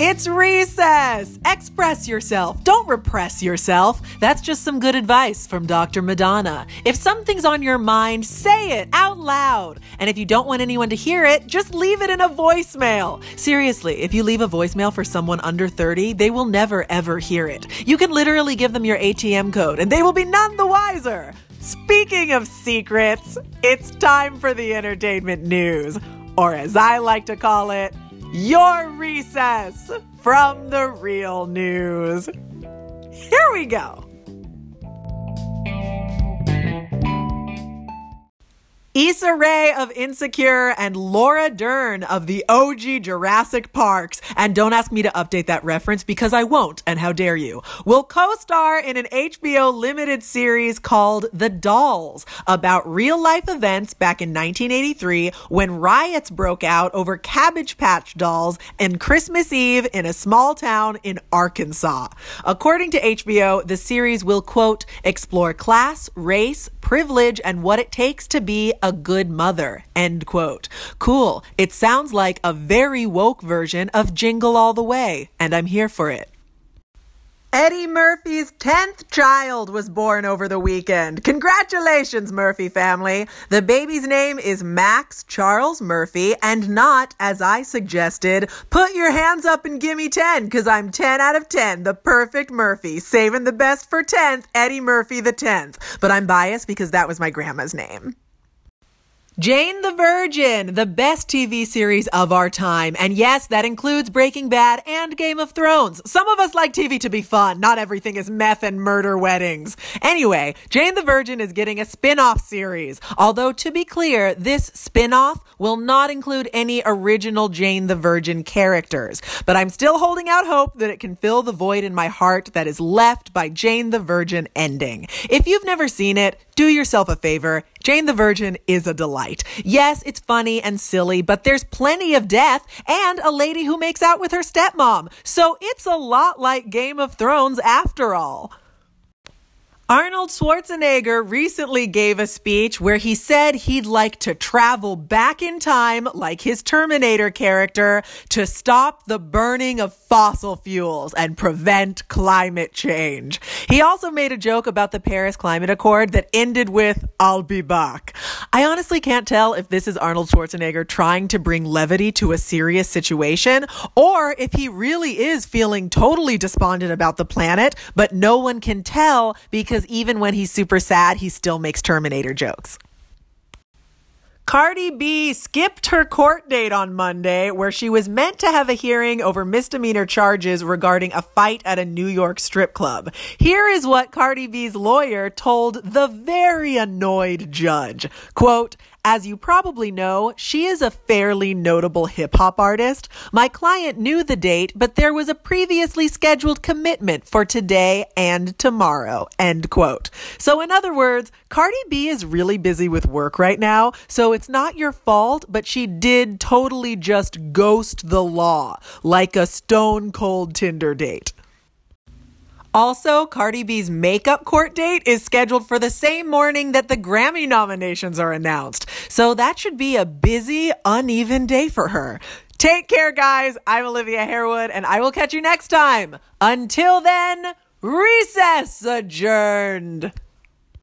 It's recess! Express yourself. Don't repress yourself. That's just some good advice from Dr. Madonna. If something's on your mind, say it out loud. And if you don't want anyone to hear it, just leave it in a voicemail. Seriously, if you leave a voicemail for someone under 30, they will never ever hear it. You can literally give them your ATM code and they will be none the wiser. Speaking of secrets, it's time for the entertainment news, or as I like to call it, your recess from the real news. Here we go. Issa Rae of Insecure and Laura Dern of the OG Jurassic Parks. And don't ask me to update that reference because I won't, and how dare you, will co star in an HBO limited series called The Dolls about real life events back in 1983 when riots broke out over Cabbage Patch dolls and Christmas Eve in a small town in Arkansas. According to HBO, the series will, quote, explore class, race, privilege, and what it takes to be a good mother. End quote. Cool. It sounds like a very woke version of Jingle All the Way, and I'm here for it. Eddie Murphy's 10th child was born over the weekend. Congratulations, Murphy family. The baby's name is Max Charles Murphy, and not, as I suggested, put your hands up and give me 10, because I'm 10 out of 10, the perfect Murphy. Saving the best for 10th, Eddie Murphy the 10th. But I'm biased because that was my grandma's name. Jane the Virgin, the best TV series of our time. And yes, that includes Breaking Bad and Game of Thrones. Some of us like TV to be fun. Not everything is meth and murder weddings. Anyway, Jane the Virgin is getting a spin-off series. Although to be clear, this spin-off will not include any original Jane the Virgin characters. But I'm still holding out hope that it can fill the void in my heart that is left by Jane the Virgin ending. If you've never seen it, do yourself a favor. Jane the Virgin is a delight. Yes, it's funny and silly, but there's plenty of death and a lady who makes out with her stepmom. So it's a lot like Game of Thrones after all. Arnold Schwarzenegger recently gave a speech where he said he'd like to travel back in time, like his Terminator character, to stop the burning of fossil fuels and prevent climate change. He also made a joke about the Paris Climate Accord that ended with, I'll be back. I honestly can't tell if this is Arnold Schwarzenegger trying to bring levity to a serious situation, or if he really is feeling totally despondent about the planet, but no one can tell because even when he's super sad, he still makes Terminator jokes. Cardi B skipped her court date on Monday, where she was meant to have a hearing over misdemeanor charges regarding a fight at a New York strip club. Here is what Cardi B's lawyer told the very annoyed judge. Quote, as you probably know, she is a fairly notable hip hop artist. My client knew the date, but there was a previously scheduled commitment for today and tomorrow. End quote. So in other words, Cardi B is really busy with work right now, so it's not your fault, but she did totally just ghost the law, like a stone cold Tinder date. Also, Cardi B's makeup court date is scheduled for the same morning that the Grammy nominations are announced. So that should be a busy, uneven day for her. Take care, guys. I'm Olivia Harewood, and I will catch you next time. Until then, recess adjourned.